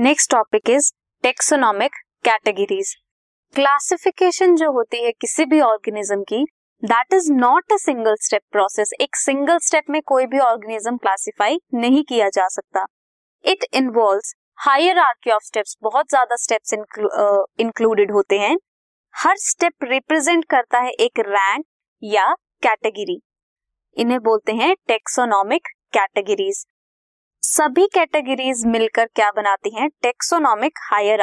Next topic is taxonomic categories classification जो होती है किसी भी ऑर्गेनिज्म की that is not a single step process एक सिंगल स्टेप में कोई भी ऑर्गेनिज्म क्लासिफाई नहीं किया जा सकता। It involve hierarchy of steps बहुत ज़्यादा स्टेप्स इंक्लूडेड होते हैं। हर स्टेप रिप्रेजेंट करता है एक रैंक या कैटेगरी इन्हें बोलते हैं टेक्सोनॉमिक कैटेगरीज सभी कैटेगरीज मिलकर क्या बनाती हैं? टेक्सोनॉमिक हायर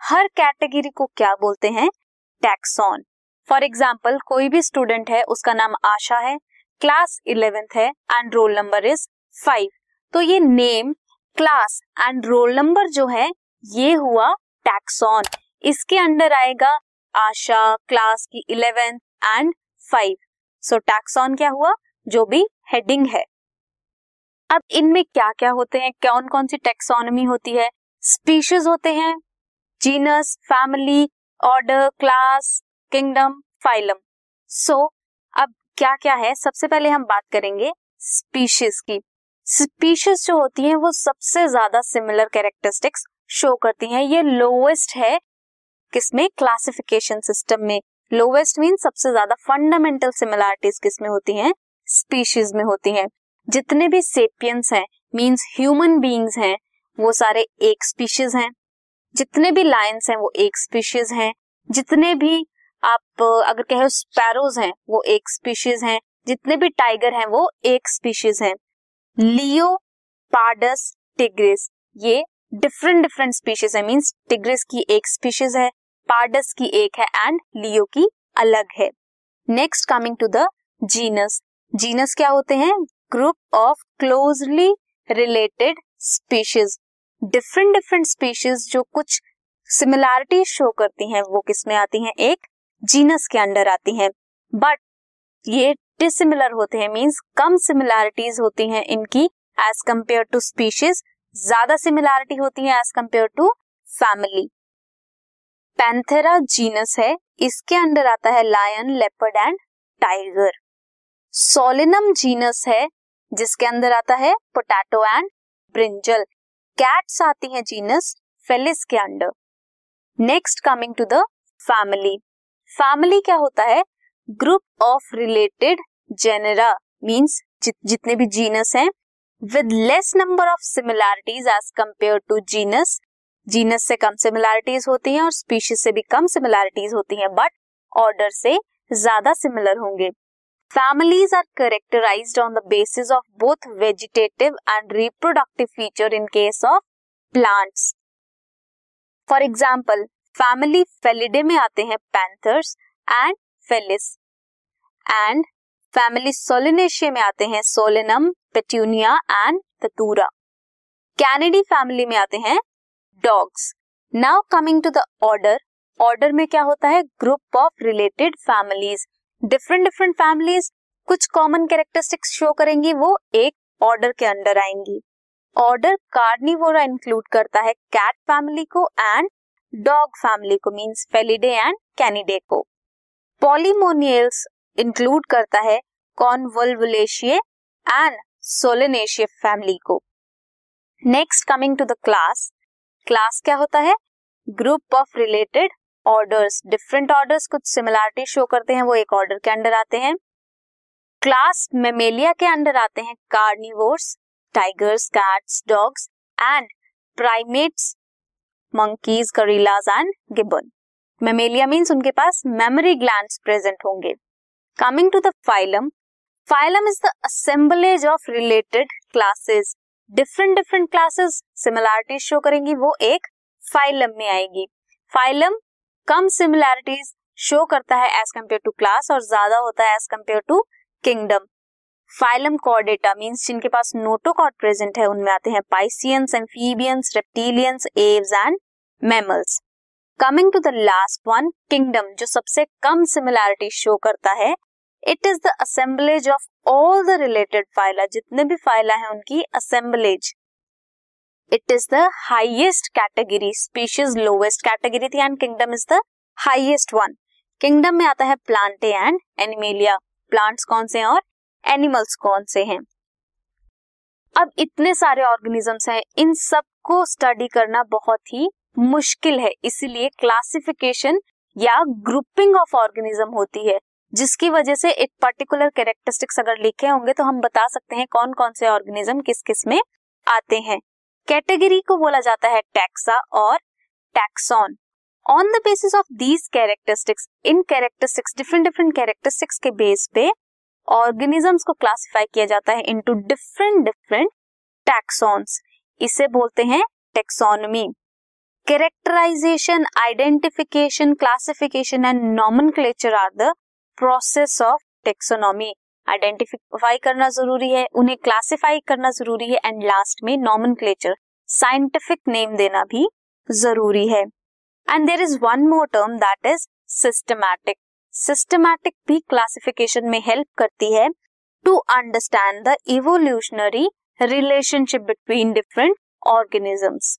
हर कैटेगरी को क्या बोलते हैं? टैक्सॉन फॉर एग्ज़ाम्पल कोई भी स्टूडेंट है, उसका नाम आशा है क्लास इलेवेंथ है and roll number is five तो ये name class and roll number जो है, ये हुआ टैक्सॉन इसके अंडर आएगा आशा क्लास की eleventh and five so taxon क्या हुआ? जो भी हेडिंग है. अब इनमें क्या क्या होते हैं? कौन कौन सी टेक्सोनॉमी होती है? स्पीशीज होते हैं genus family order class kingdom phylum so अब क्या क्या है? सबसे पहले हम बात करेंगे स्पीशीज की। स्पीशीज जो होती हैं, वो सबसे ज़्यादा सिमिलर कैरेक्टरिस्टिक्स शो करती हैं। ये लोवेस्ट है किसमें? क्लासिफिकेशन सिस्टम में। लोवेस्ट मीन सबसे ज़्यादा फंडामेंटल सिमिलरिटीज किसमें होती हैं? स्पीशीज में होती हैं। जितने भी सेपियंस हैं मींस ह्यूमन बींग्स हैं, वो सारे एक स्पीशीज हैं। जितने भी लायंस हैं, वो एक स्पीशीज हैं। जितने भी आप, अगर कहे स्पैरोज हैं वो एक स्पीशीज हैं। जितने भी टाइगर हैं, वो एक स्पीशीज हैं। लियो पार्डस टिग्रिस ये डिफरेंट डिफरेंट स्पीशीज है मींस टिग्रिस की एक स्पीशीज है पार्डस की एक है एंड लियो की अलग है। Next coming to the genus genus क्या होते हैं? Group of closely related species different different species जो कुछ सिमिलैरिटी शो करती हैं, वो किसमें आती हैं? एक जीनस के अंडर आती हैं। बट ये डिसिमिलर होते हैं मींस कम सिमिलैरिटीज होती हैं इनकी एज कंपेयर टू स्पीशीज ज़्यादा सिमिलैरिटी होती है as compare to family panthera genus है, इसके अंडर आता है lion leopard and tiger solanum genus है जिसके अंदर आता है पोटैटो एंड ब्रिंजल कैट्स आती है जीनस फेलिस के under. Next coming to the family family क्या होता है? Group of related genera means जितने भी जीनस हैं with less number of similarities as compare to genus genus से कम सिमिलैरिटीज होती हैं और स्पीशीज से भी कम सिमिलैरिटीज होती हैं बट ऑर्डर से ज़्यादा सिमिलर होंगे. Families are characterise on the basis of both vegetative and reproductive feature in case of plants for example family felidae में आते हैं panthers and felis and family solanaceae में आते हैं solanum petunia and datura canidae family में आते हैं dogs now coming to the order order में क्या होता है group of related families different different families कुछ कॉमन कैरेक्टरिस्टिक्स शो करेंगी, वो एक ऑर्डर के अंडर आएँगी। ऑर्डर कार्निवोरा इंक्लूड करता है कैट फैमिली को एंड डॉग फैमिली को मींस फेलिडे एंड कैनिडे को। पॉलीमोनियल्स इंक्लूड करता है कॉन्वोल्वुलेशिए एंड सोलेनेशिए फैमिली को। Next coming to the class class क्या होता है? Group of related orders different orders कुछ सिमिलैरिटी शो करते हैं, वो एक ऑर्डर के अंडर आते हैं। क्लास मेमेलिया के अंडर आते हैं carnivores tigers cats dogs and primates monkeys gorillas and gibbon mammalia means उनके पास मेमोरी ग्लैंड प्रेजेंट होंगे। Coming to the phylum phylum is the assemblage of related classes different different classes similarity show करेंगी, वो एक phylum में आएगी। Phylum कम similarities show करता है एज कंपेयर टू क्लास और ज़्यादा होता है as compare to kingdom phylum chordata means जिनके पास नोटोकॉर्ड प्रेजेंट है, उनमें आते हैं pisceans amphibians reptilians aves and mammals coming to the last one kingdom जो सबसे कम सिमिलैरिटी शो करता है it is the assemblage of all the related phyla जितने भी फाइला है उनकी assemblage it is the highest category species lowest category थी and kingdom is the highest one kingdom में आता है प्लांटे एंड एनिमेलिया प्लांट्स कौन से हैं और एनिमल्स कौन से हैं? अब इतने सारे ऑर्गेनिजम्स हैं, इन सब इसको स्टडी करना बहुत ही मुश्किल है, इसीलिए क्लासिफिकेशन या ग्रुपिंग ऑफ़ ऑर्गेनिज्म होती है, जिसकी वजह से एक पर्टिकुलर कैरेक्टरिस्टिक्स अगर लिखे होंगे तो हम बता सकते हैं कौन कौन से ऑर्गेनिज्म किस किसमें आते हैं। कैटेगरी को बोला जाता है टैक्सा और taxon. On the basis of these characteristics in characteristics different different characteristics के बेस पे ऑर्गेनिजम्स को क्लासिफाई किया जाता है इनटू डिफरेंट डिफरेंट टैक्सॉन्स इसे बोलते हैं taxonomy characterisation identification classification and nomenclature are the process of taxonomy identify करना ज़रूरी है, उन्हें क्लासिफाई करना ज़रूरी है एंड लास्ट में नॉमनक्लेचर साइंटिफिक नेम देना भी ज़रूरी है। And there is one more term that is systematic systematic भी क्लासिफिकेशन में हेल्प करती है to understand the evolutionary relationship between different organisms